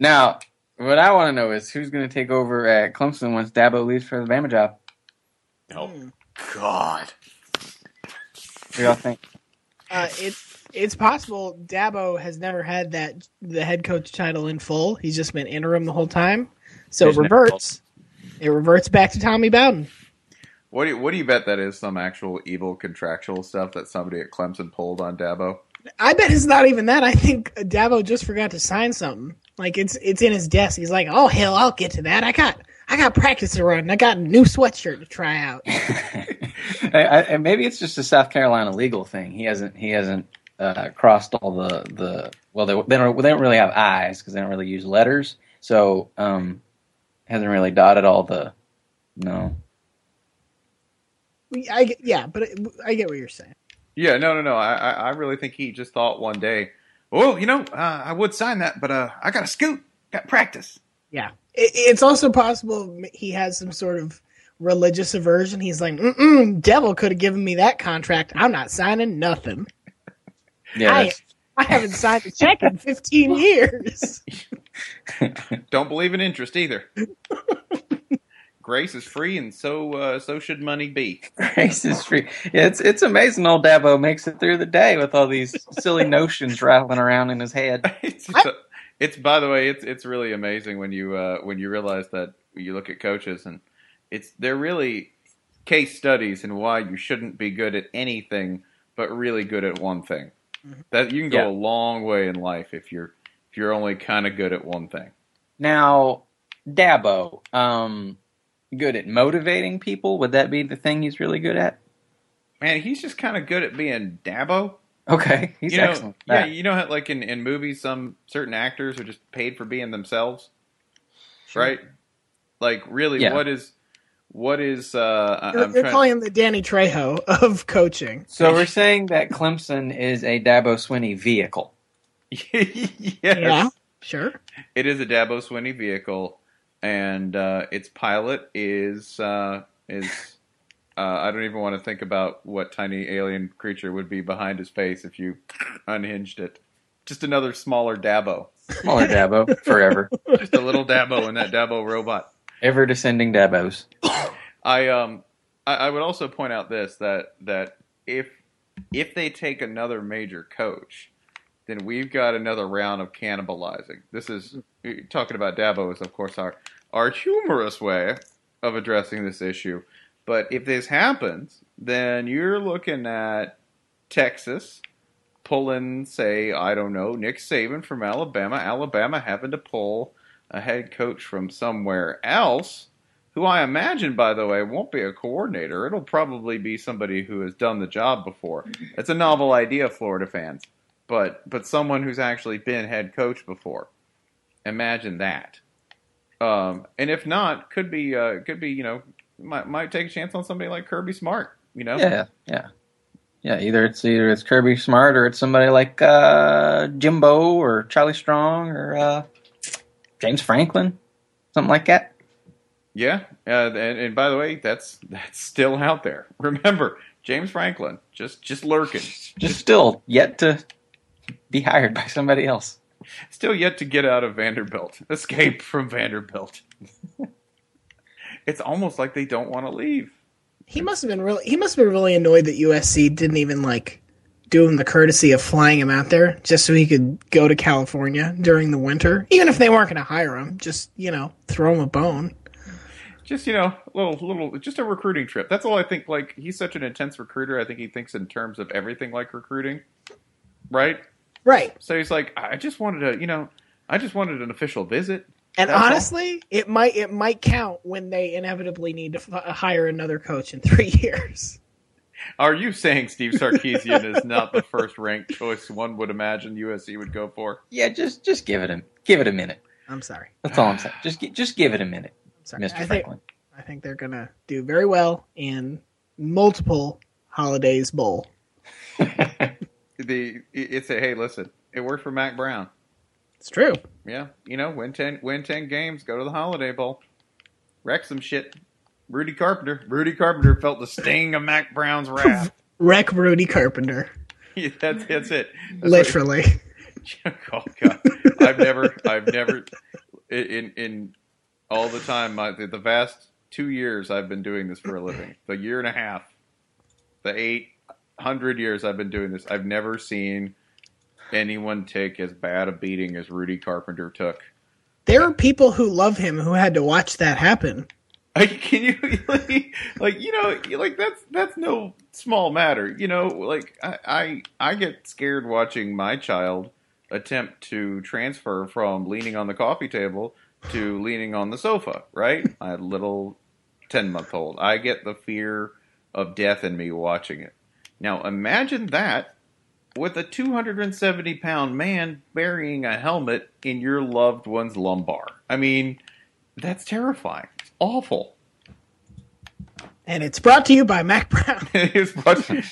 Now, what I want to know is who's going to take over at Clemson once Dabo leaves for the Bama job. Oh, God. What do y'all think? Uh, it it's possible Dabo has never had that the head coach title in full. He's just been interim the whole time. So There's it no reverts. It reverts back to Tommy Bowden. What do you, what do you bet that is? Some actual evil contractual stuff that somebody at Clemson pulled on Dabo? I bet it's not even that. I think Dabo just forgot to sign something. Like it's it's in his desk. He's like, oh hell, I'll get to that. I got I got practice to run. I got a new sweatshirt to try out. I, I, maybe it's just a South Carolina legal thing. He hasn't he hasn't uh, crossed all the the well they, they don't they don't really have eyes because they don't really use letters. So um, hasn't really dotted all the no. I yeah, but I get what you're saying. Yeah, no, no, no. I, I I really think he just thought one day, well, you know, uh, I would sign that, but uh, I got to scoot, got practice. Yeah, it, it's also possible he has some sort of religious aversion. He's like, Mm-mm, devil could have given me that contract. I'm not signing nothing. Yeah, I, I haven't signed a check in 15 years. Don't believe in interest either. Grace is free, and so uh, so should money be. Grace is free. Yeah, it's it's amazing old Dabo makes it through the day with all these silly notions rattling around in his head. it's, it's, it's by the way, it's it's really amazing when you uh, when you realize that you look at coaches and it's they're really case studies in why you shouldn't be good at anything but really good at one thing. That you can go Yeah. a long way in life if you're if you're only kind of good at one thing. Now, Dabo, um, good at motivating people. Would that be the thing he's really good at? Man, he's just kind of good at being Dabo. Okay, he's you know, excellent. at Yeah, you know how like in, in movies, some certain actors are just paid for being themselves, right? Like, really, Yeah. what is what is? Uh, You're, I'm you're trying. calling him the Danny Trejo of coaching. So we're saying that Clemson is a Dabo Swinney vehicle. yes, Yeah, sure. it is a Dabo Swinney vehicle, and uh, its pilot is uh, is. Uh, I don't even want to think about what tiny alien creature would be behind his face if you unhinged it. Just another smaller Dabo. Smaller Dabo, forever. Just a little Dabo in that Dabo robot. Ever descending Dabos. I um I, I would also point out this that that if if they take another major coach, then we've got another round of cannibalizing. This is talking about Dabo is of course our our humorous way of addressing this issue. But if this happens, then you're looking at Texas pulling, say, I don't know, Nick Saban from Alabama. Alabama having to pull a head coach from somewhere else, who I imagine, by the way, won't be a coordinator. It'll probably be somebody who has done the job before. It's a novel idea, Florida fans, but but someone who's actually been head coach before. Imagine that. Um, and if not, could be uh, could be you know might might take a chance on somebody like Kirby Smart. You know, Yeah, yeah, yeah. Either it's either it's Kirby Smart or it's somebody like uh, Jimbo or Charlie Strong or uh, James Franklin, something like that. Yeah, uh, and, and by the way, that's that's still out there. Remember, James Franklin just just lurking, Just still yet to be hired by somebody else. Still yet to get out of Vanderbilt, escape from Vanderbilt. it's almost like they don't want to leave. He must have been really he must have been really annoyed that USC didn't even like do him the courtesy of flying him out there just so he could go to California during the winter. Even if they weren't going to hire him, just you know throw him a bone. Just you know, little little, just a recruiting trip. That's all I think. Like he's such an intense recruiter. I think he thinks in terms of everything like recruiting, right? Right. So he's like, I just wanted to, you know, I just wanted an official visit. And That's all. honestly, it might it might count when they inevitably need to f- hire another coach in three years. Are you saying Steve Sarkisian is not the first ranked choice one would imagine USC would go for? Yeah, just just give it a give it a minute. I'm sorry. That's all I'm saying. Just just give it a minute, Sorry. Mr. I think Franklin. I think they're gonna do very well in multiple holidays bowl. The it's a hey, listen, it worked for Mack Brown. It's true. Yeah, you know, win ten, win ten games, go to the Holiday Bowl, wreck some shit. Rudy Carpenter, Rudy Carpenter felt the sting of Mack Brown's wrath. Wreck Rudy Carpenter, Yeah, that's that's it. That's literally. oh god, I've never, I've never, in in all the time, my the, the vast two years I've been doing this for a living, the year and a half, the eight hundred years I've been doing this, I've never seen anyone take as bad a beating as Rudy Carpenter took. There are people who love him who had to watch that happen. Like, can you like, like you know like that's that's no small matter. You know, like I, I I get scared watching my child attempt to transfer from leaning on the coffee table to leaning on the sofa. Right, my little ten month old. I get the fear of death in me watching it. Now imagine that with a 270 pound man burying a helmet in your loved one's lumbar. I mean, that's terrifying. It's awful. And it's brought to you by Mack Brown. it's, brought to,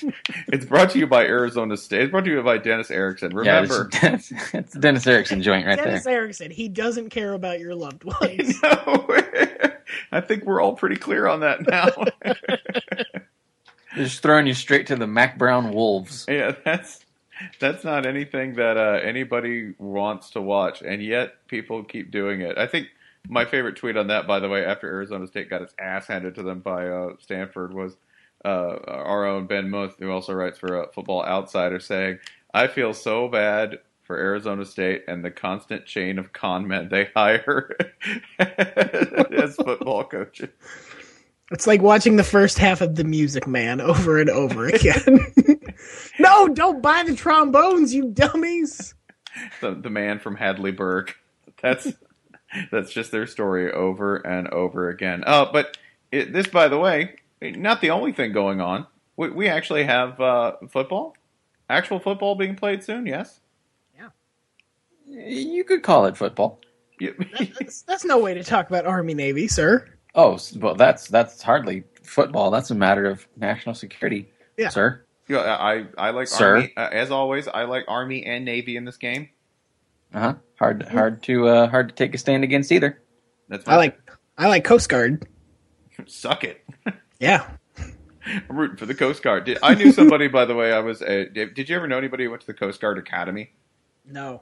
it's brought to you by Arizona State. It's brought to you by Dennis Erickson. Yeah, Remember, it's, it's Dennis Erickson joint right Dennis there. Dennis Erickson, he doesn't care about your loved ones. No, I think we're all pretty clear on that now. Just throwing you straight to the Mack Brown Wolves. yeah, that's that's not anything that uh, anybody wants to watch, and yet people keep doing it. I think my favorite tweet on that, by the way, after Arizona State got its ass handed to them by uh, Stanford, was uh, our own Ben Muth, who also writes for uh, Football Outsider, saying, "I feel so bad." For Arizona State and the constant chain of con men they hire as football coaches. It's like watching the first half of The Music Man over and over again. no, don't buy the trombones, you dummies. the, the man from Hadleyburg. That's that's just their story over and over again. Oh, but it, this, by the way, not the only thing going on. We, we actually have uh, football, actual football being played soon. Yes. Yeah. You could call it football. You- That's, that's no way to talk about Army Navy, sir. Oh, well, that's that's hardly football. That's a matter of national security, Yeah. sir. Yeah, I I like Sir? Army uh, as always. I like Army and Navy in this game. Uh huh. Hard hard to uh, hard to take a stand against either. That's I like I like Coast Guard. suck it. Yeah. I'm rooting for the Coast Guard. Did, I knew somebody, by the way. I was. Uh, did, did you ever know anybody who went to the Coast Guard Academy? No.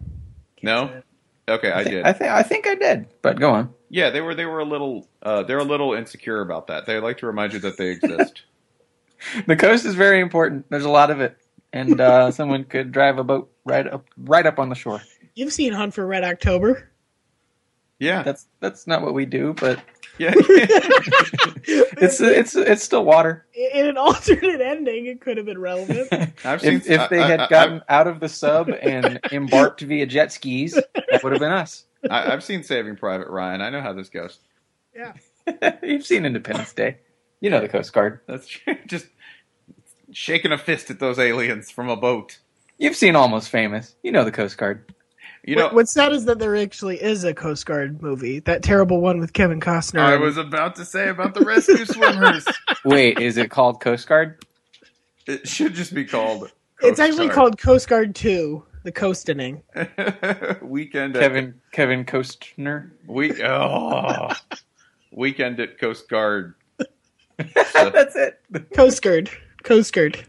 No. Okay, I, thi- did. I think I think I did. But go on. Yeah, they were they were a little uh, they're a little insecure about that. They like to remind you that they exist. The coast is very important. There's a lot of it, and uh, someone could drive a boat right up right up on the shore. You've seen Hunt for Red October. yeah, That's that's not what we do, but Yeah. It's it's it's still water. In an alternate ending, it could have been relevant. I've seen. If, if they I- had I- gotten out of the sub and embarked via jet skis, that would have been us. I, I've seen Saving Private Ryan. I know how this goes. Yeah. You've seen Independence Day. You know the Coast Guard. That's true. just shaking a fist at those aliens from a boat. You've seen Almost Famous. You know the Coast Guard. You know, What's sad is that there actually is a Coast Guard movie. That terrible one with Kevin Costner. I was about to say about the rescue swimmers. Wait, is it called Coast Guard? It should just be called. it's actually Guard. called Coast Guard 2, The Coastening. Weekend. At, Kevin Kevin Costner. Week. Oh, weekend at Coast Guard. That's it. Coast Guard. Coast Guard.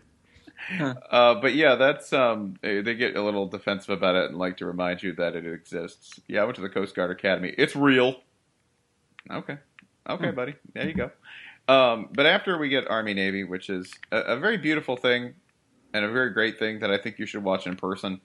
Uh, but yeah, that's um. They, they get a little defensive about it and like to remind you that it exists. Yeah, I went to the Coast Guard Academy. It's real. Okay, okay, buddy. There you go. Um, but after we get Army Navy, which is a, a very beautiful thing and a very great thing that I think you should watch in person.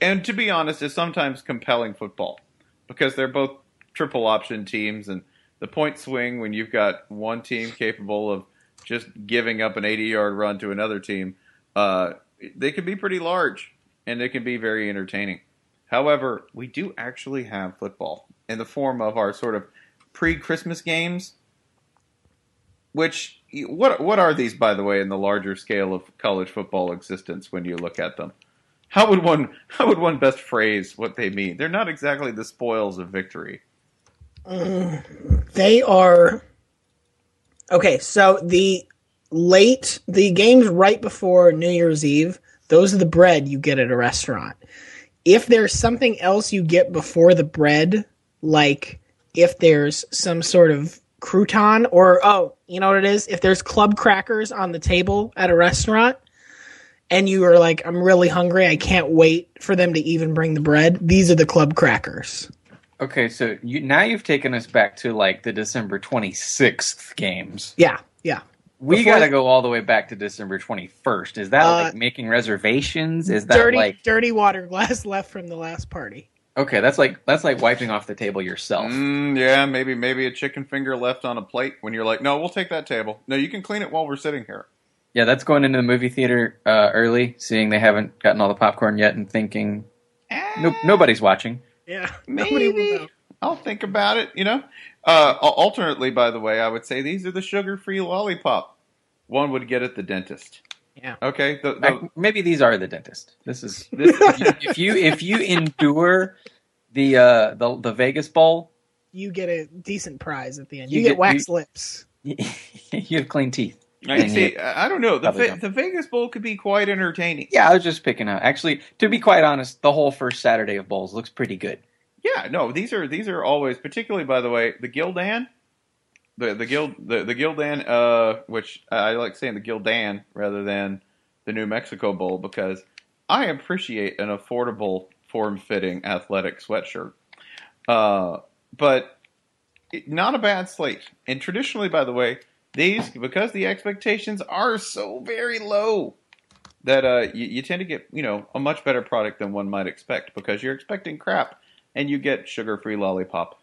And to be honest, is sometimes compelling football because they're both triple option teams, and the point swing when you've got one team capable of just giving up an 80 yard run to another team, uh, they can be pretty large and they can be very entertaining. However, we do actually have football in the form of our sort of pre Christmas games. Which what what are these, by the way, in the larger scale of college football existence? When you look at them, how would one how would one best phrase what they mean? They're not exactly the spoils of victory. They are. Okay, so the late, the games right before New Year's Eve, those are the bread you get at a restaurant. If there's something else you get before the bread, like if there's some sort of crouton or, oh, you know what it is? If there's club crackers on the table at a restaurant, and you are like, I'm really hungry, I can't wait for them to even bring the bread, these are the club crackers. Okay, so you now you've taken us back to like the December 26th games. Yeah, yeah. We got to go all the way back to December 21st. Is that Uh, like making reservations? Is that dirty, like dirty water glass left from the last party. Okay, that's like that's like wiping off the table yourself. Mm, yeah, maybe maybe a chicken finger left on a plate when you're like, no, we'll take that table. No, you can clean it while we're sitting here. Yeah, that's going into the movie theater uh, early, seeing they haven't gotten all the popcorn yet, and thinking, nope, nobody's watching. Yeah, nobody will Maybe. I'll think about it. You know. Uh, al- alternately, by the way, I would say these are the sugar-free lollipop. One would get at the dentist. Yeah. Okay. The, the, Like, maybe these are the dentist. This is this, if you if you endure the uh, the the Vegas Bowl, You get a decent prize at the end. You You, get, get- wax you- lips. you have clean teeth. I see. I don't know. The Ve- the Vegas Bowl could be quite entertaining. Yeah, I was just picking out. Actually, to be quite honest, the whole first Saturday of bowls looks pretty good. Yeah, no, these are these are always, particularly by the way, the Gildan, the the Gild the the Gildan, uh, which I like saying the Gildan rather than the New Mexico Bowl because I appreciate an affordable, form-fitting athletic sweatshirt, uh, but it, not a bad slate. And traditionally, by the way, these because the expectations are so very low that uh, you, you tend to get you know a much better product than one might expect because you're expecting crap and you get sugar-free lollipop.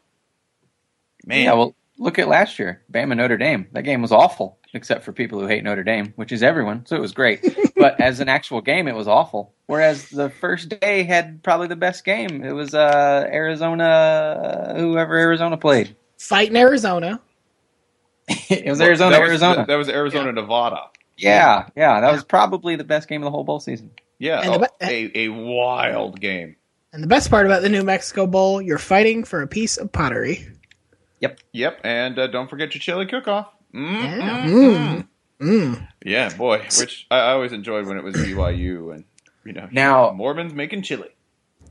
Man, Yeah, well, look at last year, Bama Notre Dame. That game was awful, except for people who hate Notre Dame, which is everyone. So it was great, but as an actual game, it was awful. Whereas the first day had probably the best game. It was uh, Arizona, whoever Arizona played. Fight in Arizona. it was Arizona, that was, Arizona. That was Arizona, Nevada. yeah, yeah, that was probably the best game of the whole bowl season. Yeah, And the oh, a a wild game. And the best part about the New Mexico Bowl, you're fighting for a piece of pottery. Yep, Yep, and uh, don't forget your chili cook-off. Mm, Yeah. mm, Mm. Yeah, boy, which I, I always enjoyed when it was BYU and you know Now- Mormons making chili.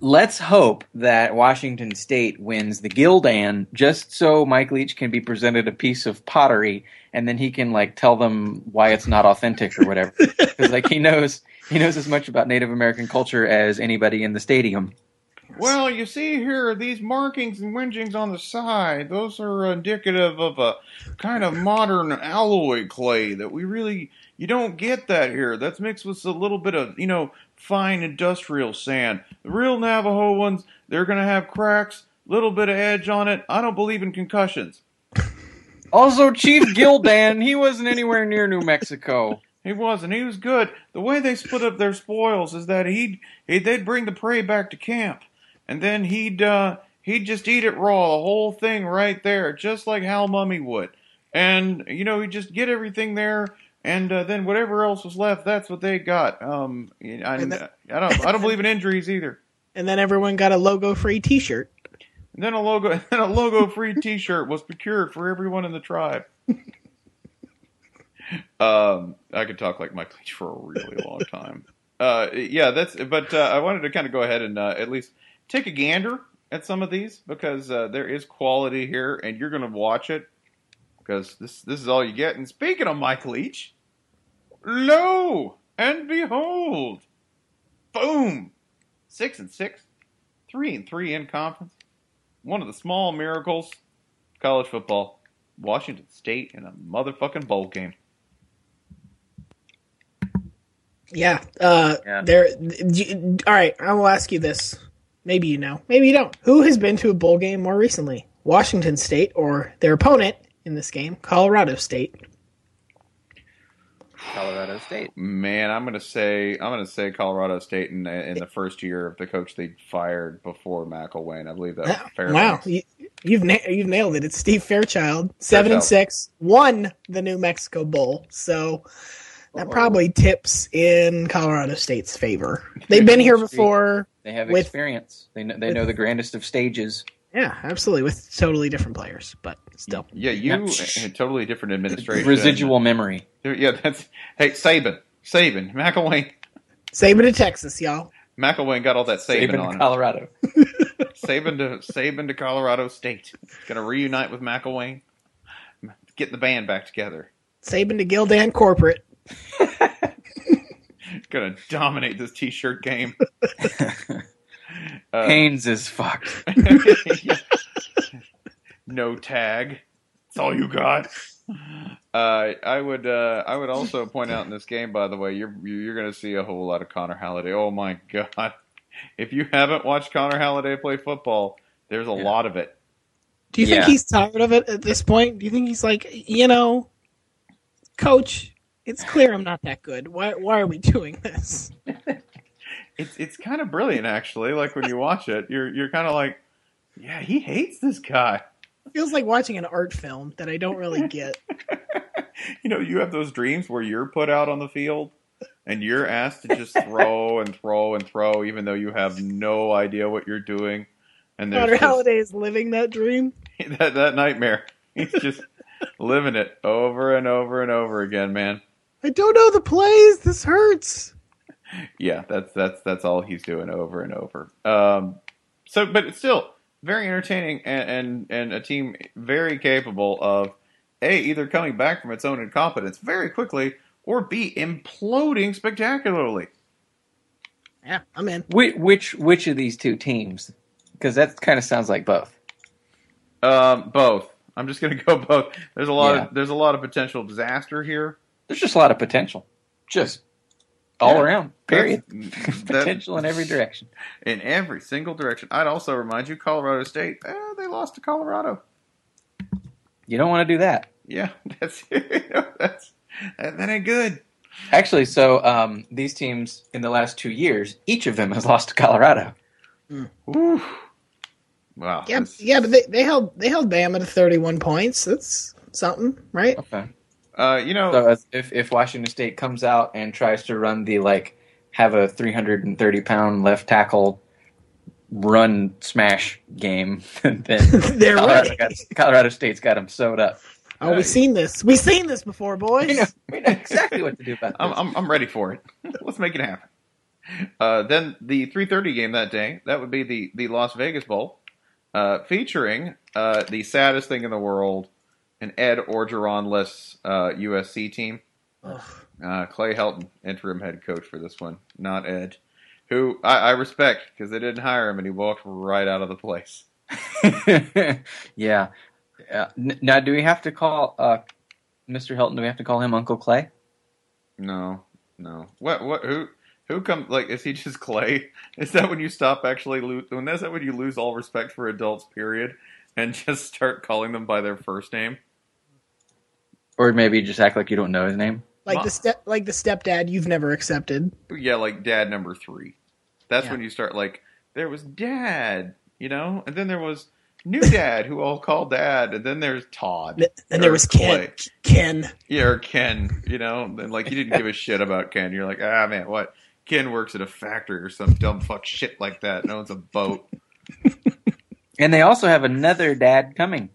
Let's hope that Washington State wins the Gildan just so Mike Leach can be presented a piece of pottery and then he can like tell them why it's not authentic or whatever. Because like he knows he knows as much about Native American culture as anybody in the stadium. Well, you see here these markings and whingings on the side. Those are indicative of a kind of modern alloy clay that we really you don't get that here. That's mixed with a little bit of you know fine industrial sand. The real Navajo ones, they're gonna have cracks, little bit of edge on it. I don't believe in concussions. Also, Chief Gildan, he wasn't anywhere near New Mexico. He wasn't. He was good. The way they split up their spoils is that he'd, he they'd bring the prey back to camp, and then he'd uh, he'd just eat it raw, the whole thing right there, just like Hal Mumme would. And you know, he'd just get everything there, and uh, then whatever else was left, that's what they got. Um, I, then- I don't I don't believe in injuries either. And then everyone got a logo free T-shirt. And then a logo, and then a logo-free T-shirt was procured for everyone in the tribe. um, I could talk like Mike Leach for a really long time. Uh, yeah, that's. But uh, I wanted to kind of go ahead and uh, at least take a gander at some of these because uh, there is quality here, and you're going to watch it because this this is all you get. And speaking of Mike Leach, lo and behold, boom, six and six, three and three in conference one of the small miracles of college football. Washington State in a motherfucking bowl game. Yeah. Uh, Yeah. There. you- All right. I will ask you this. Maybe you know. Maybe you don't. Who has been to a bowl game more recently? Washington State or their opponent in this game, Colorado State? Colorado State. Man, I'm gonna say I'm gonna say Colorado State in in the first year of the coach they fired before McElwain. I believe that was fair. Wow, you, you've na- you've nailed it. It's Steve Fairchild, seven and six, won the New Mexico Bowl. So that probably tips in Colorado State's favor. They've been here before. They have With- experience. They know, they know the grandest of stages. Yeah, absolutely, with totally different players, but still. Yeah, you Yeah. a totally different administration. Residual memory. Yeah, that's hey Saban, Saban, McElwain, Saban to Texas, y'all. McElwain got all that Saban, Saban on to him. Colorado. Saban to Saban to Colorado State. Gonna reunite with McElwain. Get the band back together. Saban to Gildan corporate. Gonna dominate this T-shirt game. Uh, Haynes is fucked. no tag. That's all you got. Uh, I would. Uh, I would also point out in this game, by the way, you're you're going to see a whole lot of Connor Halliday. Oh my god! If you haven't watched Connor Halliday play football, there's a Yeah. lot of it. Do you think he's tired of it at this point? Do you think he's like, you know, coach, it's clear I'm not that good. Why why are we doing this? It's it's kind of brilliant, actually. Like when you watch it, you're you're kind of like, yeah, he hates this guy. feels like watching an art film that I don't really get. You know, you have those dreams where you're put out on the field and you're asked to just throw and throw and throw, even though you have no idea what you're doing. And there's Connor just- Halliday is living that dream. that that nightmare. He's just living it over and over and over again, man. I don't know the plays. This hurts. Yeah, that's that's that's all he's doing over and over. Um, so, but it's still very entertaining and, and and a team very capable of a either coming back from its own incompetence very quickly or b imploding spectacularly. Yeah, I'm in. Which which, which of these two teams? Because that kind of sounds like both. Um, both. I'm just gonna go both. There's a lot Yeah. of there's a lot of potential disaster here. There's just a lot of potential. Just all Yeah. around. Period. That- potential in every direction. in every single direction. I'd also remind you, Colorado State, eh, they lost to Colorado. You don't want to do that. Yeah, that's that's that, that ain't good. Actually, so um, these teams in the last two years, each of them has lost to Colorado. Whew. Wow. Yeah, yeah, but they, they held they held Bama to 31 points. That's something, right? Okay. Uh, you know, So if if Washington State comes out and tries to run the like have a 330 pound left tackle run smash game, then They're Colorado, ready. got, Colorado State's got them sewed up. Oh, we've seen this. We've seen this before, boys. We know, we know exactly what to do about this. I'm, I'm I'm ready for it. Let's make it happen. Uh, then the 3:30 game that day, that would be the the Las Vegas Bowl, uh, featuring uh, the saddest thing in the world, an Ed Orgeron-less uh, USC team. Uh, Clay Helton, interim head coach for this one, not Ed, who I, I respect because they didn't hire him and he walked right out of the place. yeah. Uh, n- now, do we have to call uh, Mr. Helton? Do we have to call him Uncle Clay? No, no. What? What? Who? Who comes? Like, is he just Clay? Is that when you stop actually lose? When is that when you lose all respect for adults? Period, and just start calling them by their first name? Or maybe just act like you don't know his name. Like Well- the step, like the stepdad you've never accepted. Yeah, like dad number three. That's Yeah. when you start like there was dad, you know, and then there was new dad who all called dad, and then there's Todd. And there Or was Ken. Ken. Yeah, or Ken, you know, and like you didn't give a shit about Ken. You're like, ah man, what? Ken works at a factory or some dumb fuck shit like that. No one's a boat. And they also have another dad coming.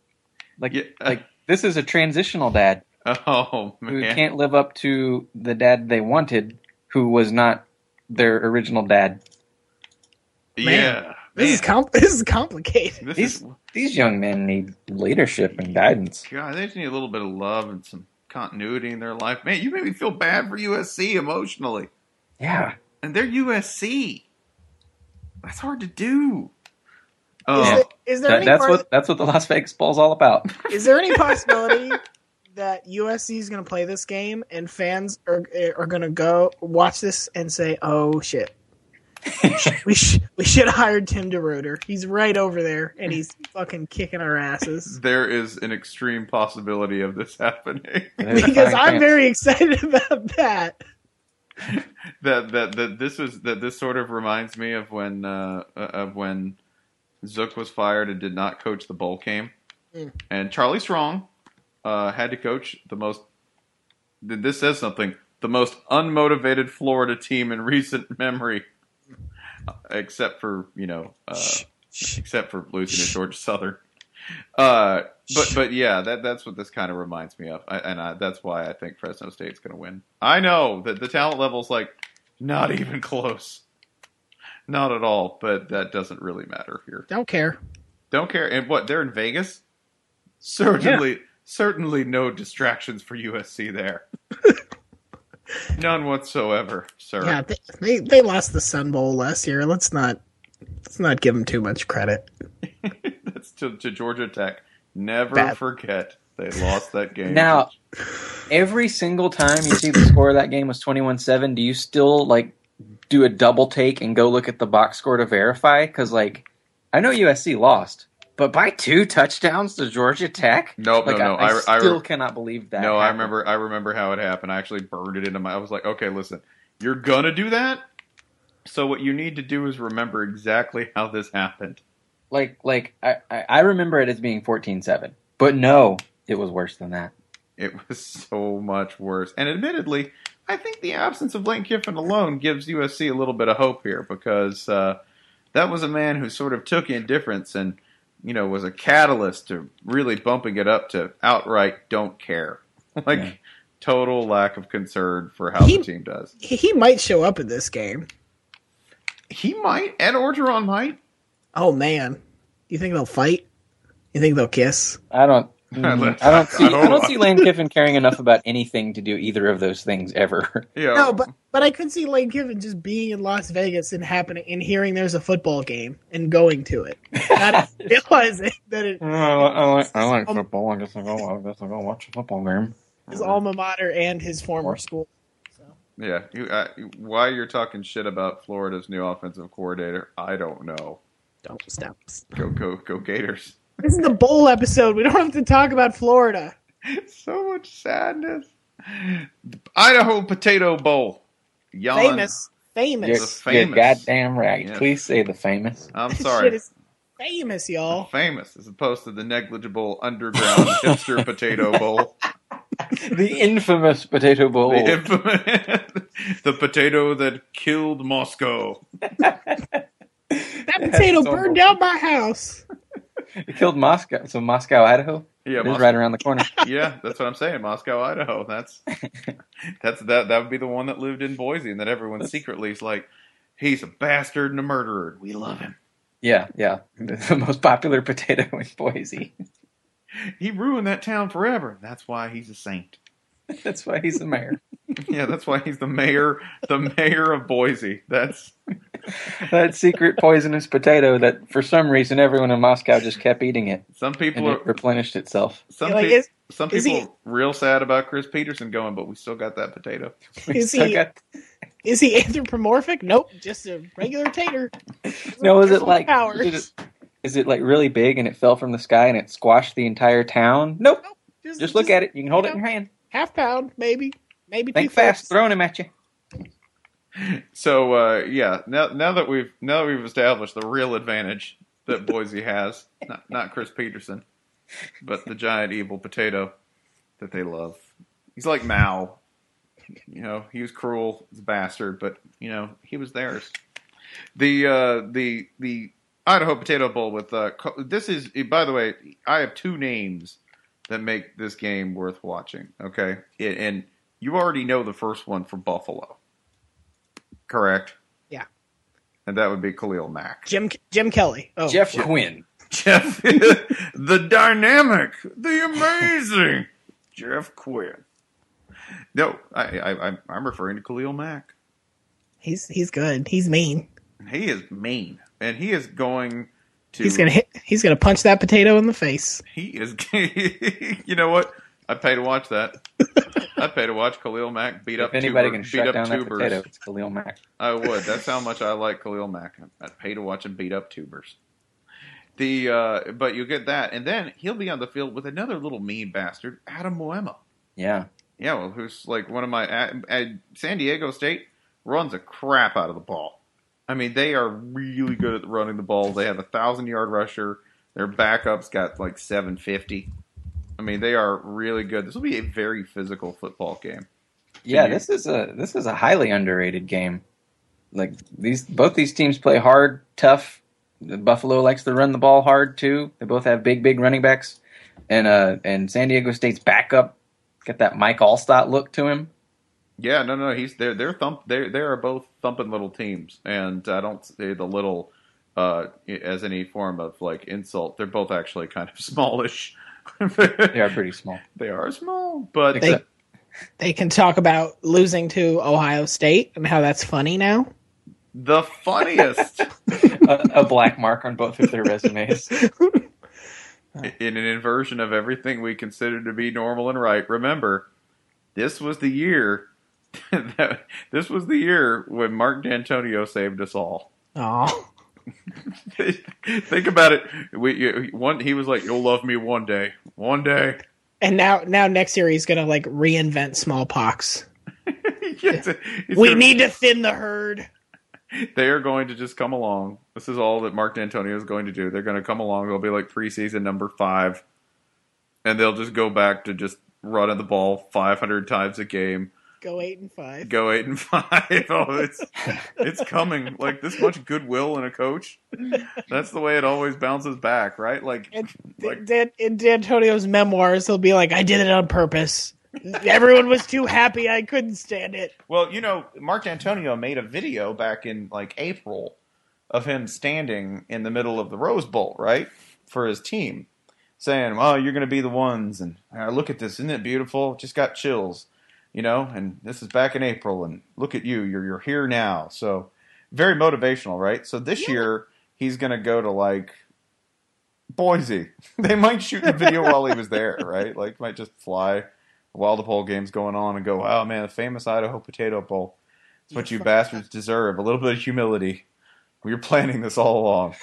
Like Yeah. like this is a transitional dad Oh who can't live up to the dad they wanted, who was not their original dad. yeah, This is man. com- This is complicated. This These is these young men need leadership and guidance. God. They just need a little bit of love and some continuity in their life. Man, you made me feel bad for USC emotionally. Yeah. and they're USC. That's hard to do. Is, um, Oh, there, is there That- any that's part- what that's what the Las Vegas Ball's all about. Is there any possibility that USC is going to play this game and fans are are going to go watch this and say, "Oh shit, we sh- we should have hired Tim DeRuyter. He's right over there and he's fucking kicking our asses." there is an extreme possibility of this happening. Because I'm chance. very excited about that. that that that this was that this sort of reminds me of when uh, of when Zook was fired and did not coach the bowl game, Mm. and Charlie Strong uh, had to coach the most. This says something. The most unmotivated Florida team in recent memory, uh, except for you know, uh, except for losing to Georgia Southern. Uh, but but yeah, that that's what this kind of reminds me of, I, and I, that's why I think Fresno State's going to win. I know that the talent level's like not even close, not at all. But that doesn't really matter here. Don't care. Don't care. And what they're in Vegas, certainly certainly no distractions for USC there. None whatsoever, sir. Yeah, they, they they lost the Sun Bowl last year. Let's not let's not give them too much credit. That's to, to Georgia Tech. Never Bad. forget they lost that game. Now, every single time you see the score of that game was 21-7, do you still like do a double take and go look at the box score to verify? Because like, I know USC lost, but by two touchdowns to Georgia Tech. Nope, like, no, no. I, I, I- still cannot believe that. no, I remember. I remember how it happened. I actually burned it into my. I was like, okay, listen, you're gonna do that. So what you need to do is remember exactly how this happened. Like, like I, I I remember it as being 14-7. but no, it was worse than that. It was so much worse. And admittedly, I think the absence of Lane Kiffin alone gives USC a little bit of hope here because uh, that was a man who sort of took indifference and you know was a catalyst to really bumping it up to outright don't care, like Yeah. total lack of concern for how He- the team does. He, he might show up in this game. He might. Ed Orgeron might. Oh man, you think they'll fight? You think they'll kiss? I don't. mm, I don't see. I don't don't- see Lane Kiffin caring enough about anything to do either of those things ever. Yeah. No, but but I could see Lane Kiffin just being in Las Vegas and happening and hearing there's a football game and going to it, not realizing that it I like, I like football. I guess I'll go. I guess I'll go watch a football game. his alma mater and his former school. yeah. You, uh, why you're talking shit about Florida's new offensive coordinator? I don't know. Don't stop. Go go go Gators. This is the bowl episode. We don't have to talk about Florida. so much sadness. Idaho Potato Bowl. Yawn. Famous, You're, famous. The you're goddamn right. Yeah. Please say the famous. I'm This sorry. shit is famous, y'all. Famous as opposed to the negligible underground hipster potato bowl. the infamous potato bowl. The, infamous, the potato that killed Moscow. That potato It's burned down my house. It killed Moscow. So Moscow, Idaho. Yeah, it is Mos- right around the corner. yeah, that's what I'm saying. Moscow, Idaho. That's that's that. That would be the one that lived in Boise, and that everyone secretly is like, he's a bastard and a murderer. We love him. yeah, yeah. The most popular potato in Boise. He ruined that town forever. That's why he's a saint. That's why he's the mayor. Yeah, that's why he's the mayor, the mayor of Boise. That's that secret poisonous potato that for some reason everyone in Moscow just kept eating it some people and are it replenished itself. some, Like, pe- is- some is people he- real sad about Chris Petersen going, but we still got that potato. We Is he- got- Is he anthropomorphic? Nope, just a regular tater. no, is it like powers. is it, is it like really big and it fell from the sky and it squashed the entire town? Nope. Just look at it. You can hold it in your hand. half pound, maybe, maybe Think two fast, throwing him at you. So uh, yeah, now now that we've now that we've established the real advantage that Boise has, not not Chris Petersen, but the giant evil potato that they love. He's like Mao. You know, he was cruel, he's a bastard, but you know he was theirs. The uh, the the Idaho Potato Bowl with uh, this is by the way, I have two names that make this game worth watching. Okay, and you already know the first one for Buffalo, correct? Yeah. and that would be Khalil Mack. Jim Jim Kelly. Oh, Jeff Quinn. Jeff, the dynamic, the amazing Jeff Quinn. No, I, I, I'm- I'm referring to Khalil Mack. he's he's good. He's mean. He is mean, and he is going to. He's gonna hit. He's gonna punch that potato in the face. He is. you know what? I pay to watch that. I pay to watch Khalil Mack beat up. If anybody tuber, can beat shut up down that tubers. potato, it's Khalil Mack. I would. That's how much I like Khalil Mack. I'd pay to watch him beat up tubers. The uh, but you get that, and then he'll be on the field with another little mean bastard, Adam Muema. Yeah. Yeah, well, who's like one of my at, at San Diego State runs a crap out of the ball. I mean, they are really good at running the ball. They have a thousand yard rusher. Their backups got like seven fifty. I mean, they are really good. This will be a very physical football game. Yeah, this is a this is a highly underrated game. Like these, both these teams play hard, tough. Buffalo likes to run the ball hard too. They both have big, big running backs, and uh, and San Diego State's backup got that Mike Alstott look to him. Yeah, no, no, he's they're they're thump they they are both thumping little teams, and I don't say the little uh, as any form of like insult. They're both actually kind of smallish. They are pretty small. They are small, but They they can talk about losing to Ohio State and how that's funny now. the funniest a, a black mark on both of their resumes. in an inversion of everything we consider to be normal and right. Remember, this was the year. that, this was the year when Mark Dantonio saved us all. Oh, Think about it. We you- one he was like, "You'll love me one day, one day." and now now next year he's gonna like reinvent smallpox. Yes, We gonna- need to thin the herd. They are going to just come along. This is all that Mark Dantonio is going to do. They're going to come along. They'll be like preseason number five, and they'll just go back to just running the ball 500 times a game. Go eight and five. Go eight and five. Oh, it's it's coming. Like this much goodwill in a coach. That's the way it always bounces back, right? Like, And like Dan, in Dantonio's memoirs, he'll be like, "I did it on purpose. Everyone was too happy. I couldn't stand it." Well, you know, Mark Antonio made a video back in like April of him standing in the middle of the Rose Bowl, right, for his team, saying, "Well, you're going to be the ones," and "Ah, look at this, isn't it beautiful? Just got chills, you know. And this is back in April, and look at you, you're you're here now. So very motivational, right? So this year he's going to go to like Boise. they might shoot the video while he was there, right? Like might just fly while the bowl game's going on and go, "Wow, man, the famous Idaho Potato Bowl. It's what you bastards deserve. A little bit of humility. We were planning this all along."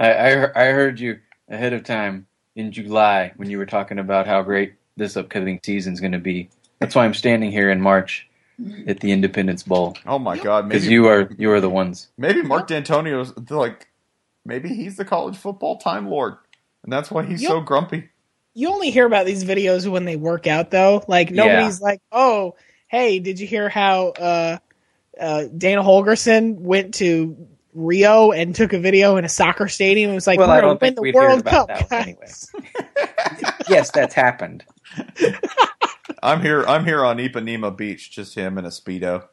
I, I I heard you ahead of time in July when you were talking about how great this upcoming season's going to be. That's why I'm standing here in March at the Independence Bowl Oh my God! because you are you are the ones. maybe Mark Dantonio's like maybe he's the college football time lord, and that's why he's so grumpy. You only hear about these videos when they work out, though. Like nobody's like, "Oh, hey, did you hear how uh, uh, Dana Holgorsen went to Rio and took a video in a soccer stadium?" It was like, Well, "We're I gonna don't win think the we'd World Cup." that one guys." Yes, that's happened. I'm here. I'm here on Ipanema Beach, just him and a speedo.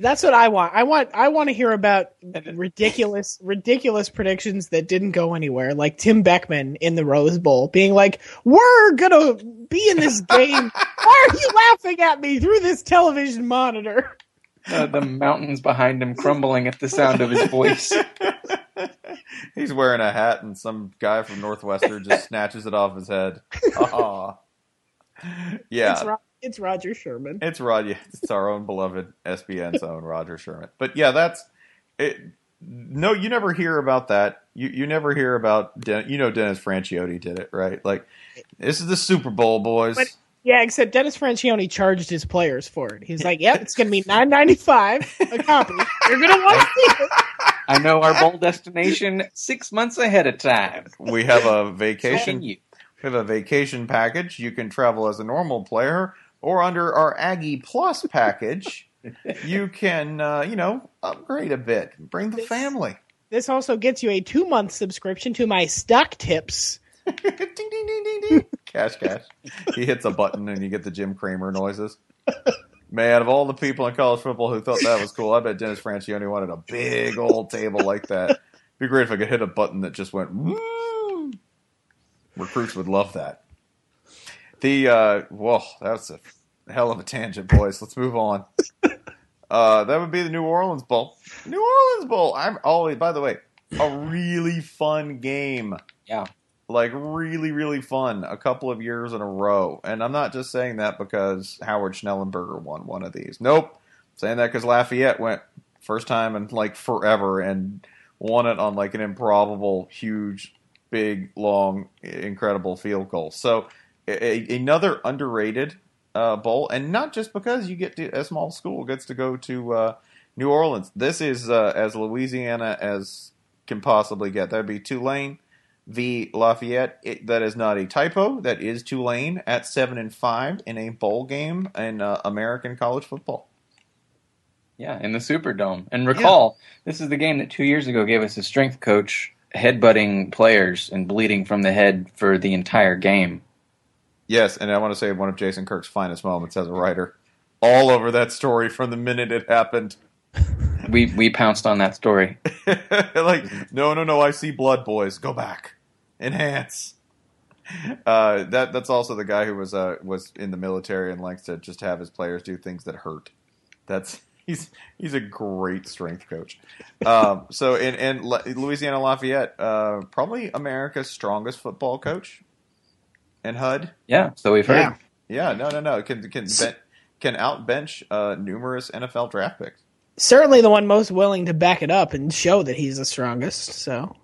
That's what I want. I want. I want to hear about ridiculous, ridiculous predictions that didn't go anywhere, like Tim Beckman in the Rose Bowl being like, "We're gonna be in this game. Why are you laughing at me through this television monitor?" Uh, the mountains behind him crumbling at the sound of his voice. He's wearing a hat, and some guy from Northwestern just snatches it off his head. Aw. Yeah, It's, Ro- it's Roger Sherman. It's Rod. Yeah, it's our own beloved SBN's own Roger Sherman. But yeah, that's it. No, you never hear about that. You you never hear about Den- you know Dennis Franchione did it right. Like this is the Super Bowl, boys. But Yeah, except Dennis Franchione charged his players for it. He's like, "Yep, it's going to be nine ninety five a copy. You're going to want to see it." I know our bowl destination six months ahead of time. We have a vacation. We have a vacation package. You can travel as a normal player, or under our Aggie Plus package, you can, uh, you know, upgrade a bit. Bring the family. This also gets you a two month subscription to my stock tips. ding, ding, ding, ding, ding. Cash, cash. He hits a button and you get the Jim Cramer noises. Man, of all the people in college football who thought that was cool, I bet Dennis Franchione wanted a big old table like that. Be great if I could hit a button that just went. Woo! Recruits would love that. The uh, whoa, that's a hell of a tangent, boys. Let's move on. Uh, that would be the New Orleans Bowl. New Orleans Bowl. I'm always, by the way, a really fun game Yeah. like really really fun a couple of years in a row and i'm not just saying that because howard schnellenberger won one of these nope I'm saying that because lafayette went first time in like forever and won it on like an improbable huge big long incredible field goal so a, another underrated uh, bowl and not just because you get to a small school gets to go to uh, new orleans this is uh, as louisiana as can possibly get that'd be tulane v Lafayette. It, that is not a typo. That is Tulane at seven and five in a bowl game in uh, American college football. Yeah, in the Superdome. And recall, this is the game that two years ago gave us a strength coach headbutting players and bleeding from the head for the entire game. Yes, and I want to say one of Jason Kirk's finest moments as a writer. All over that story from the minute it happened. We we pounced on that story. like, no, no, no, I see blood, boys. Go back. Enhance. Uh, that that's also the guy who was uh, was in the military and likes to just have his players do things that hurt. That's he's he's a great strength coach. Um, so in in Louisiana Lafayette, uh, probably America's strongest football coach. And HUD, Yeah, so we've heard. Yeah. yeah, no, no, no, can can ben, can outbench uh, numerous NFL draft picks. Certainly the one most willing to back it up and show that he's the strongest. So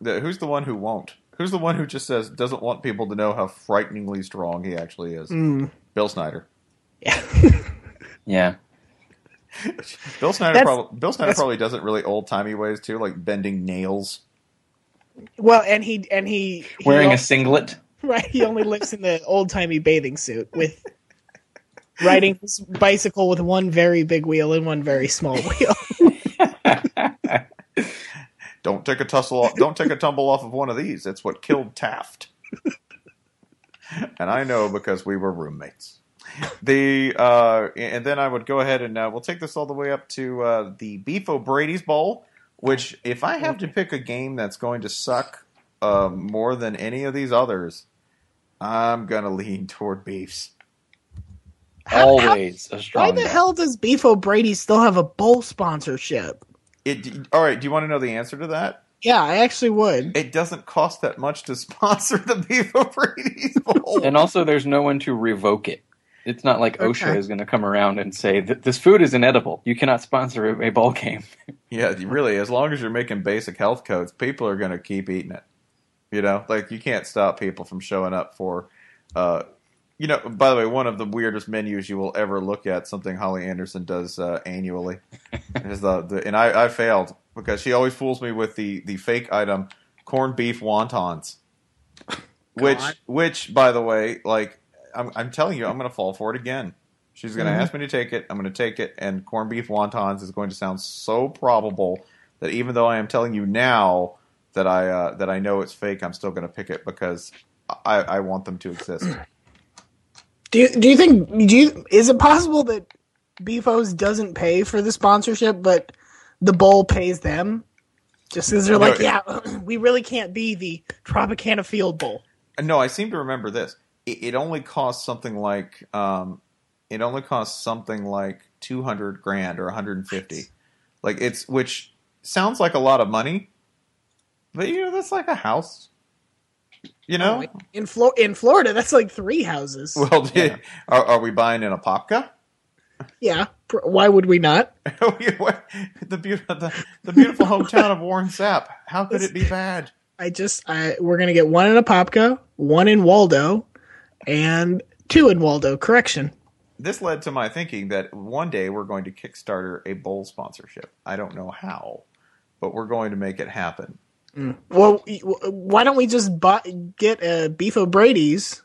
The, who's the one who won't? Who's the one who just says doesn't want people to know how frighteningly strong he actually is? Bill Snyder. yeah, Yeah. Bill Snyder. That's- Probably, Bill Snyder probably does it really old timey ways too, like bending nails. well, and he and he, he Wearing al- a singlet. right. He only lives in the old timey bathing suit with riding his bicycle with one very big wheel and one very small wheel. Don't take a tussle. Off, don't take a tumble off of one of these. That's what killed Taft. and I know because we were roommates. The uh, and then I would go ahead and uh, we'll take this all the way up to uh, the Beef O'Brady's Bowl. Which, if I have to pick a game that's going to suck uh, more than any of these others, I'm gonna lean toward Beefs. Always a Why strong. the guy. hell does Beef O'Brady still have a bowl sponsorship? It. All right. Do you want to know the answer to that? Yeah, I actually would. It doesn't cost that much to sponsor the Beef O'Brady's Bowl. And also, there's no one to revoke it. It's not like OSHA Okay. is going to come around and say that this food is inedible. You cannot sponsor a a ball game. Yeah, really. As long as you're making basic health codes, people are going to keep eating it. You know, like you can't stop people from showing up for. Uh, you know, by the way, one of the weirdest menus you will ever look at, something Holly Anderson does uh, annually, is the, the and I, I failed because she always fools me with the the fake item corned beef wontons, which God. which by the way, like I'm, I'm telling you, I'm going to fall for it again. She's going to Mhm. ask me to take it. I'm going to take it, and corned beef wontons is going to sound so probable that even though I am telling you now that I uh, that I know it's fake, I'm still going to pick it because I, I want them to exist. Do you, do you think do you is it possible that Beefos doesn't pay for the sponsorship, but the bowl pays them? Just because they're No, like, it- yeah, we really can't be the Tropicana Field Bowl. No, I seem to remember this. It, it only costs something like um, it only costs something like two hundred grand or one hundred and fifty. Like it's which sounds like a lot of money, but you know that's like a house. You know, oh, In Flo- in Florida, that's like three houses. well, are, are we buying in Apopka? yeah, pr- why would we not? the, beautiful, the, the beautiful hometown of Warren Sapp. How could it be bad? I just I we're gonna get one in Apopka, one in Waldo, and Two in Waldo. Correction. This led to my thinking that one day we're going to Kickstarter a bowl sponsorship. I don't know how, but we're going to make it happen. Well, why don't we just buy, get a Beef O'Brady's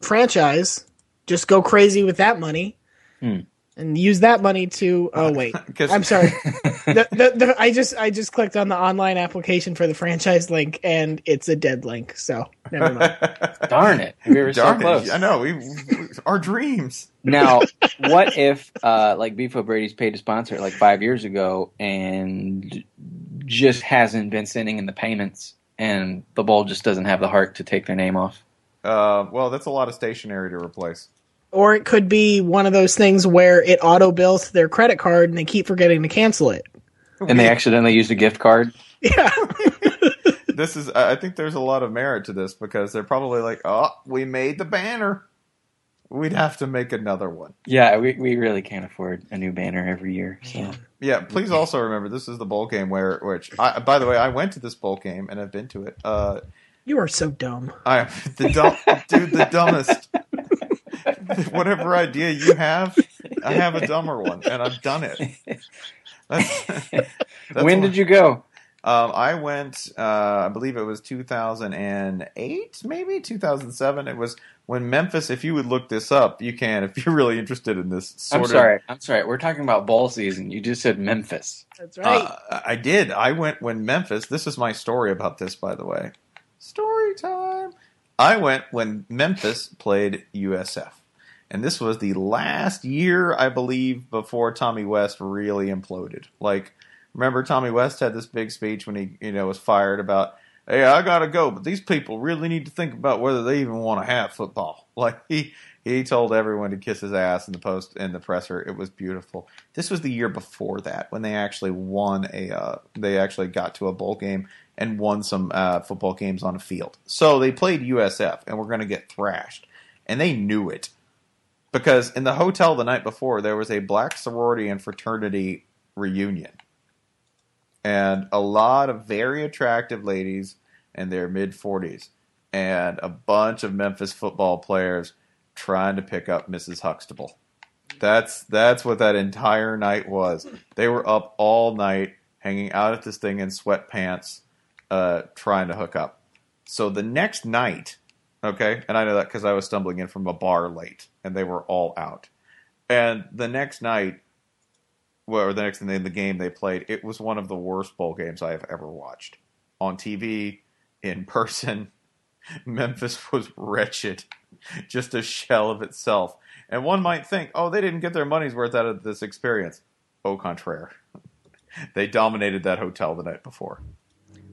franchise? Just go crazy with that money, Hmm. and use that money to. Oh wait I'm sorry. the, the, the, I just I just clicked on the online application for the franchise link, and it's a dead link. So never mind. Darn it! We were so Darn close. it! I know we, we our dreams. Now, what if uh, like Beef O'Brady's paid a sponsor like five years ago and just hasn't been sending in the payments, and the bowl just doesn't have the heart to take their name off? Uh, well, that's a lot of stationery to replace. or it could be one of those things where it auto bills their credit card, and they keep forgetting to cancel it. And they accidentally used a gift card. Yeah. This is. I I think there's a lot of merit to this because they're probably like, "Oh, we made the banner. We'd have to make another one." Yeah, we we really can't afford a new banner every year. So Yeah. Yeah, please also remember this is the bowl game where, which, I, by the way, I went to this bowl game and I've been to it. Uh, You are so dumb. I am the dumb dude, the dumbest. Whatever idea you have, I have a dumber one, and I've done it. That's, that's when why- did you go? Um, I went. Uh, I believe it was 2008, maybe 2007. It was when Memphis. If you would look this up, you can. If you're really interested in this. Sort I'm of, sorry. I'm sorry. We're talking about bowl season. You just said Memphis. That's right. Uh, I did. I went when Memphis. This is my story about this, by the way. Story time. I went when Memphis played USF. And this was the last year, I believe, before Tommy West really imploded. Like, remember Tommy West had this big speech when he, you know, was fired about, hey, I gotta go, but these people really need to think about whether they even want to have football. Like he he told everyone to kiss his ass in the post in the presser. It was beautiful. This was the year before that when they actually won a uh, they actually got to a bowl game and won some uh, football games on a field. So they played USF and were going to get thrashed, and they knew it because in the hotel the night before there was a black sorority and fraternity reunion, and a lot of very attractive ladies in their mid forties and a bunch of Memphis football players trying to pick up Mrs. Huxtable. That's that's what that entire night was. They were up all night, hanging out at this thing in sweatpants, uh, trying to hook up. So the next night, okay, and I know that because I was stumbling in from a bar late, and they were all out. And the next night, well, or the next day in the game they played, it was one of the worst bowl games I have ever watched on TV, in person. Memphis was wretched, just a shell of itself. And one might think, oh, they didn't get their money's worth out of this experience. Au contraire. They dominated that hotel the night before.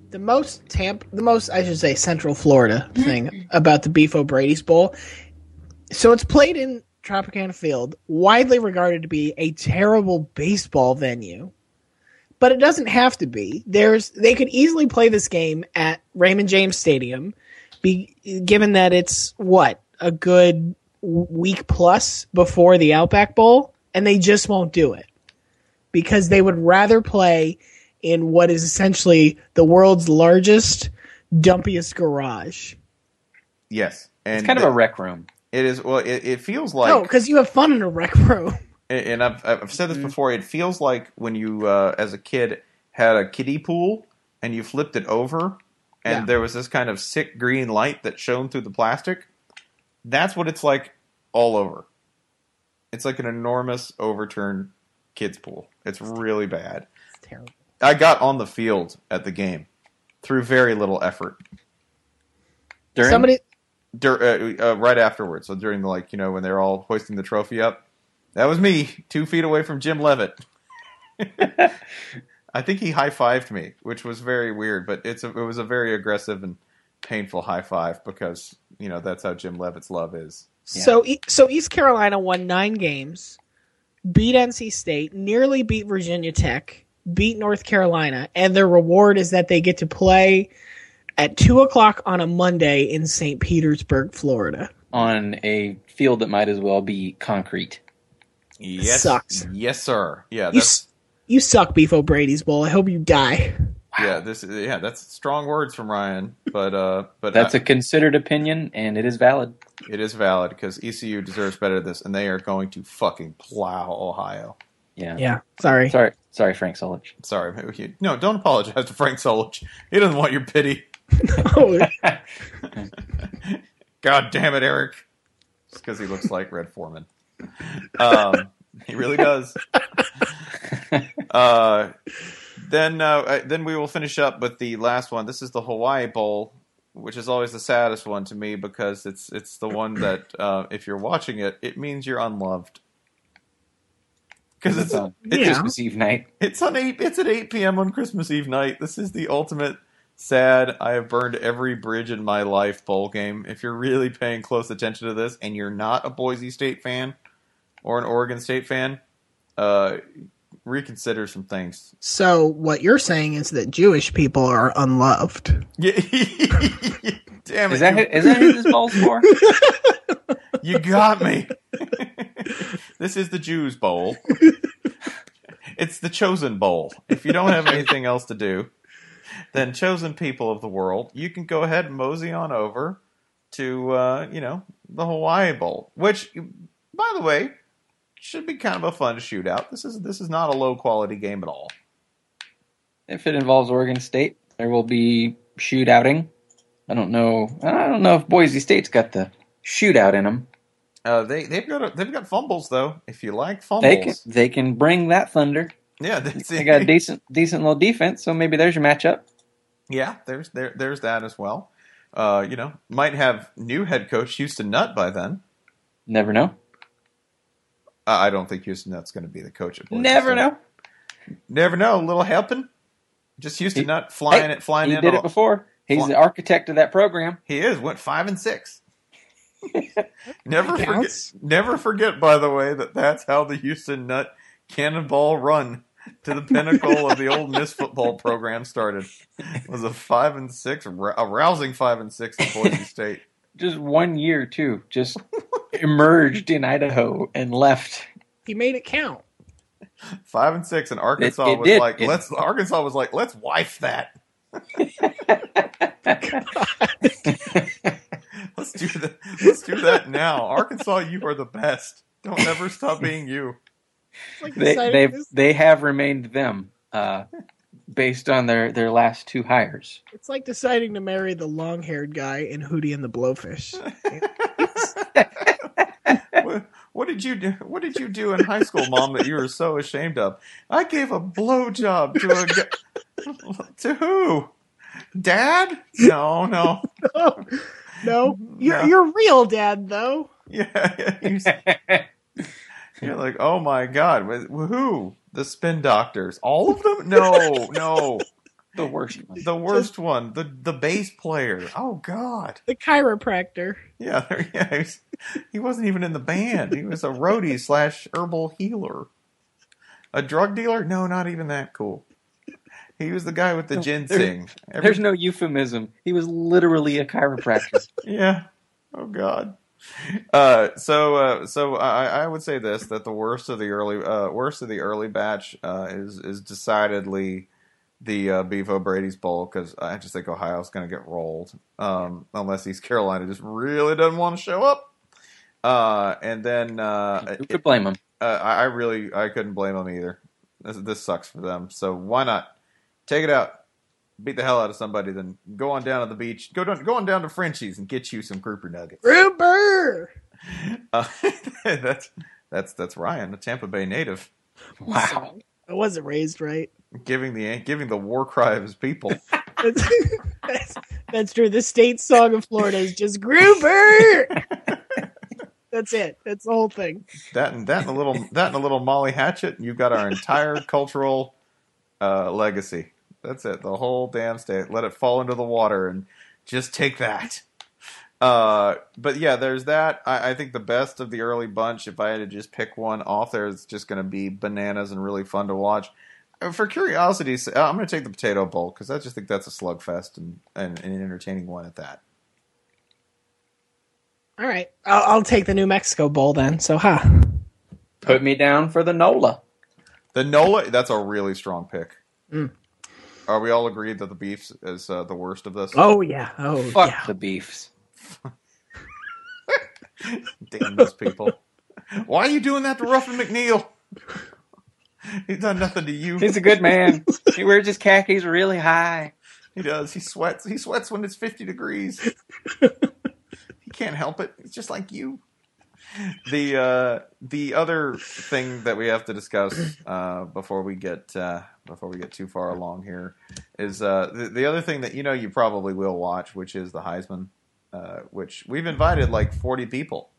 the most tamp the most I should say Central Florida thing mm-hmm. about the Beef O'Brady's Bowl. So it's played in Tropicana Field, widely regarded to be a terrible baseball venue. But it doesn't have to be. There's they could easily play this game at Raymond James Stadium, be given that it's what a good week plus before the Outback Bowl, and they just won't do it because they would rather play in what is essentially the world's largest, dumpiest garage. Yes. And It's kind of a rec room. It is, well, it, it feels like. no, because you have fun in a rec room. and and I've, I've said this Mm-hmm. before. It feels like when you, uh, as a kid, had a kiddie pool and you flipped it over, and Yeah. there was this kind of sick green light that shone through the plastic. That's what it's like all over. It's like an enormous overturned kids pool. It's really bad. It's terrible. I got on the field at the game through very little effort. During Somebody, Dur- uh, uh, right afterwards, so during the like you know when they're all hoisting the trophy up, that was me, two feet away from Jim Leavitt. I think he high fived me, which was very weird, but it's a, it was a very aggressive and painful high five because you know that's how Jim Leavitt's love is. so E- so East Carolina won nine games, beat NC State, nearly beat Virginia Tech, beat North Carolina, and their reward is that they get to play at two o'clock on a Monday in St. Petersburg, Florida. on a field that might as well be concrete. Yes, Sucks. Yes, sir. Yeah, You that's s- you suck, Beef O'Brady's Bowl. I hope you die. Yeah, this is yeah, that's strong words from Ryan, but uh, but That's I- a considered opinion, and it is valid. it is valid because ECU deserves better than this, and they are going to fucking plow Ohio. Yeah. Yeah. Sorry. Sorry, sorry, Frank Solich. Sorry, no, don't apologize to Frank Solich. He doesn't want your pity. Oh, God damn it, Eric. It's because he looks like Red Foreman. Um, he really does. Uh, then, uh, then we will finish up with the last one. This is the Hawaii Bowl, which is always the saddest one to me because it's it's the one that uh, if you're watching it, it means you're unloved. Because it's It's on it's Yeah. Christmas Eve night. it's on eight. It's at eight p.m. on Christmas Eve night. This is the ultimate sad. I have burned every bridge in my life bowl game. If you're really paying close attention to this, and you're not a Boise State fan or an Oregon State fan, uh, reconsider some things. so what you're saying is that Jewish people are unloved. Yeah. Damn it! Is that you, who, is that who this bowl's for? you got me. this is the Jews Bowl. it's the chosen bowl. If you don't have anything else to do, then chosen people of the world, you can go ahead and mosey on over to uh, you know the Hawaii Bowl, which, by the way, should be kind of a fun shootout. This is this is not a low quality game at all. If it involves Oregon State, there will be shootouting. I don't know. I don't know if Boise State's got the shootout in them. Uh, they they've got a, they've got fumbles though. If you like fumbles, They can they can bring that thunder. Yeah, that's They got a decent decent little defense, so maybe there's your matchup. Yeah, there's there there's that as well. Uh, you know, might have new head coach Houston Nutt by then. Never know. Uh, I don't think Houston Nutt's going to be the coach at Boise Never State. know. Never know. A little helping. Just Houston He- Nutt flying Hey, it, flying he in. did on- it before. He's Fly- the architect of that program. He is went five and six. never forget. Never forget, by the way, that that's how the Houston Nutt cannonball run to the pinnacle of the Ole Miss football program started. was a five and six, a rousing five and six at Boise State. Just one year too. Just emerged in Idaho and left. He made it count. Five and six, and Arkansas it was did. like, It- let's. Arkansas was like, let's wife that. let's do that. Let's do that now. Arkansas, you are the best. Don't ever stop being you. It's like They deciding they they have remained them, uh, based on their their last two hires. It's like deciding to marry the long-haired guy in Hootie and the Blowfish. What, what did you do? What did you do in high school, Mom, that you were so ashamed of? I gave a blowjob to a gu- to who? Dad? No, no. no, no, you're No. you're real, Dad. Though Yeah, you- you're like, oh my god, wh- who? The spin doctors? All of them? No, no. The worst one. The worst one, the the bass player. Oh God. the chiropractor. Yeah, there, yeah. He's, he wasn't even in the band. He was a roadie slash herbal healer. A drug dealer? No, not even that cool. He was the guy with the ginseng. Every- There's no euphemism. He was literally a chiropractor. Yeah. Oh God. Uh, so uh, so I, I would say this that the worst of the early uh, worst of the early batch uh, is is decidedly the uh, Beef O'Brady's Bowl because I just think Ohio's going to get rolled um, unless East Carolina just really doesn't want to show up. Uh, and then uh, Who could blame uh, I, I really I couldn't blame them either. This, this sucks for them. So why not take it out, beat the hell out of somebody, then go on down to the beach, go down, go on down to Frenchie's and get you some grouper nuggets. Rupert. Uh, that's that's that's Ryan, a Tampa Bay native, Wow. I wasn't raised right. giving the giving the war cry of his people. That's, that's, that's true. The state song of Florida is just Gruber. that's it. That's the whole thing. that and that and a little that and a little Molly Hatchet, and you've got our entire cultural uh, legacy. That's it. The whole damn state. Let it fall into the water and just take that. Uh, but yeah, there's that. I, I think the best of the early bunch, if I had to just pick one off there, it's just going to be bananas and really fun to watch. Uh, For curiosity's, sake, I'm going to take the Potato Bowl because I just think that's a slugfest and, and, and an entertaining one at that. All right, I'll, I'll take the New Mexico Bowl then. So, ha. Put me down for the NOLA. The NOLA, that's a really strong pick. Are we all agreed that the Beefs is uh, the worst of this? Oh yeah. Oh Fuck yeah. the beefs. Damn those people! Why are you doing that to Ruffin McNeill? He's done nothing to you. He's a good man. he wears his khakis really high. He does. He sweats. He sweats when it's fifty degrees. he can't help it. It's just like you. The uh, the other thing that we have to discuss uh, before we get uh, before we get too far along here is uh, the, the other thing that you know you probably will watch, which is the Heisman, uh, which we've invited like forty people.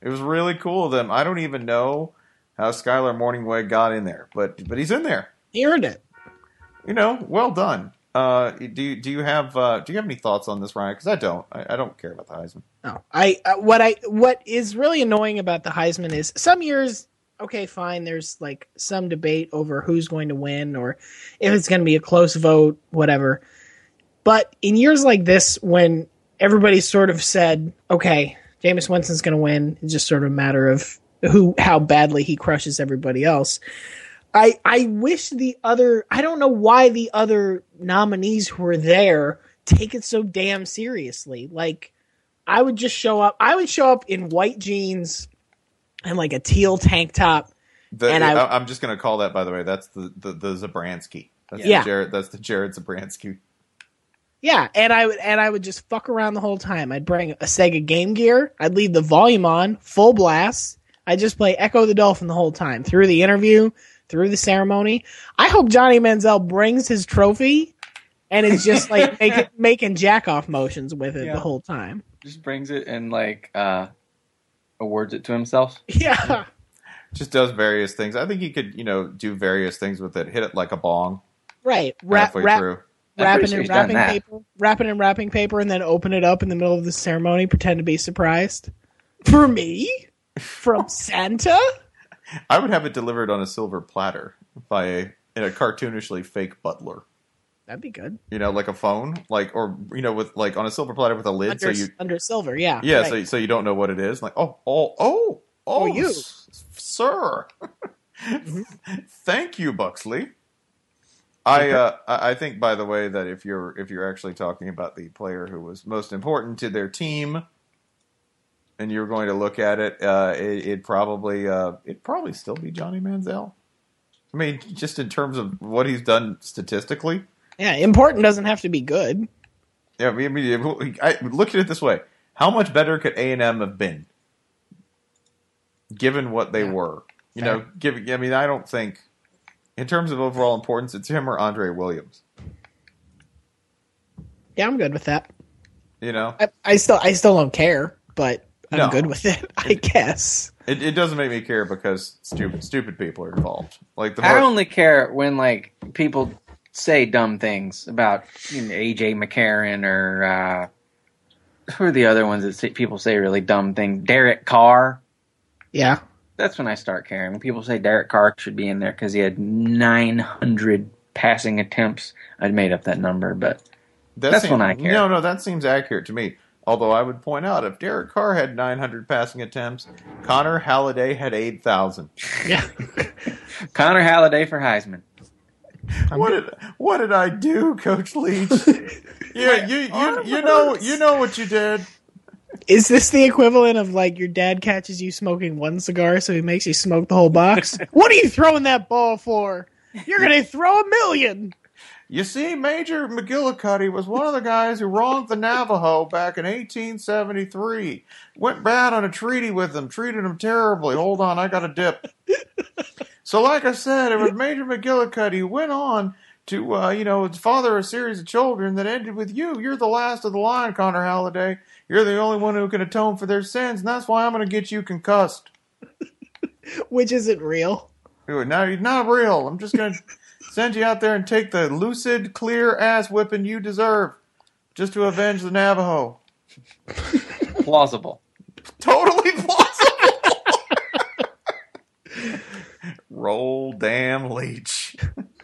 It was really cool of them. I don't even know how Skylar Morningway got in there, but but he's in there He earned it. you know, well done. Uh, do you do you have uh, do you have any thoughts on this, Ryan? Because I don't. I, I don't care about the Heisman. No, I uh, what I what is really annoying about the Heisman is some years okay, fine. There's like some debate over who's going to win or if it's going to be a close vote, whatever. But in years like this, when everybody sort of said, okay, Jameis Winston's going to win, it's just sort of a matter of who how badly he crushes everybody else. I I wish the other I don't know why the other nominees who were there take it so damn seriously. Like I would just show up. I would show up in white jeans and like a teal tank top. The, And I, I- am just going to call that, by the way. That's the the, the Zabransky. That's Yeah. the Jared. That's the Jared Zabransky. Yeah, and I would and I would just fuck around the whole time. I'd bring a Sega Game Gear. I'd leave the volume on full blast. I'd just play Ecco the Dolphin the whole time through the interview, through the ceremony. I hope Johnny Manziel brings his trophy and is just like making making jack off motions with it Yeah. the whole time. Just brings it and like uh awards it to himself. Yeah. Just does various things. I think he could, you know, do various things with it. Hit it like a bong Right. Wrap, halfway wrap, through. I'm wrap pretty it sure in wrapping paper, wrap it in wrapping paper, and then open it up in the middle of the ceremony. Pretend to be surprised. For me, from Santa. I would have it delivered on a silver platter by a in a cartoonishly fake butler. That'd be good. You know, like a phone, like or you know, with like on a silver platter with a lid, Under, so you under silver, yeah. Yeah, right. so so you don't know what it is. Like, oh, oh, oh, oh, you. s- sir. Mm-hmm. Thank you, Buxley. I uh, I think, by the way, that if you're if you're actually talking about the player who was most important to their team, and you're going to look at it, uh, it probably uh, it'd probably still be Johnny Manziel. I mean, just in terms of what he's done statistically. Yeah, important doesn't have to be good. Yeah, I mean, I look at it this way: How much better could A and M have been, given what they Yeah. were? You Fair. know, given. I mean, I don't think, in terms of overall importance, it's him or Andre Williams. Yeah, I'm good with that. You know, I, I still I still don't care, but I'm No. good with it. I guess. it, it doesn't make me care because stupid stupid people are involved. Like the I more, only care when like people say dumb things about you know, AJ McCarron or uh, who are the other ones that say, people say really dumb things? Derek Carr. Yeah. That's when I start caring. When people say Derek Carr should be in there because he had 900 passing attempts. I'd made up that number, but that that's seems- when I care. No, no, that seems accurate to me. Although I would point out, if Derek Carr had 900 passing attempts, Connor Halliday had 8,000. Yeah. Connor Halliday for Heisman. What did what did I do, Coach Leach? yeah, you you you know you know what you did. Is this the equivalent of like your dad catches you smoking one cigar, so he makes you smoke the whole box? what are you throwing that ball for? You're gonna throw a million. You see, Major McGillicuddy was one of the guys who wronged the Navajo back in 1873. Went bad on a treaty with them, treated them terribly. Hold on, I got a dip. So, like I said, it was Major McGillicuddy who went on to, uh, you know, father a series of children that ended with you. You're the last of the line, Connor Halliday. You're the only one who can atone for their sins, and that's why I'm going to get you concussed. Which isn't real. Ooh, Now you're not real. I'm just gonna send you out there and take the lucid, clear ass whipping you deserve, just to avenge the Navajo. Plausible. Totally plausible. Roll damn Leach.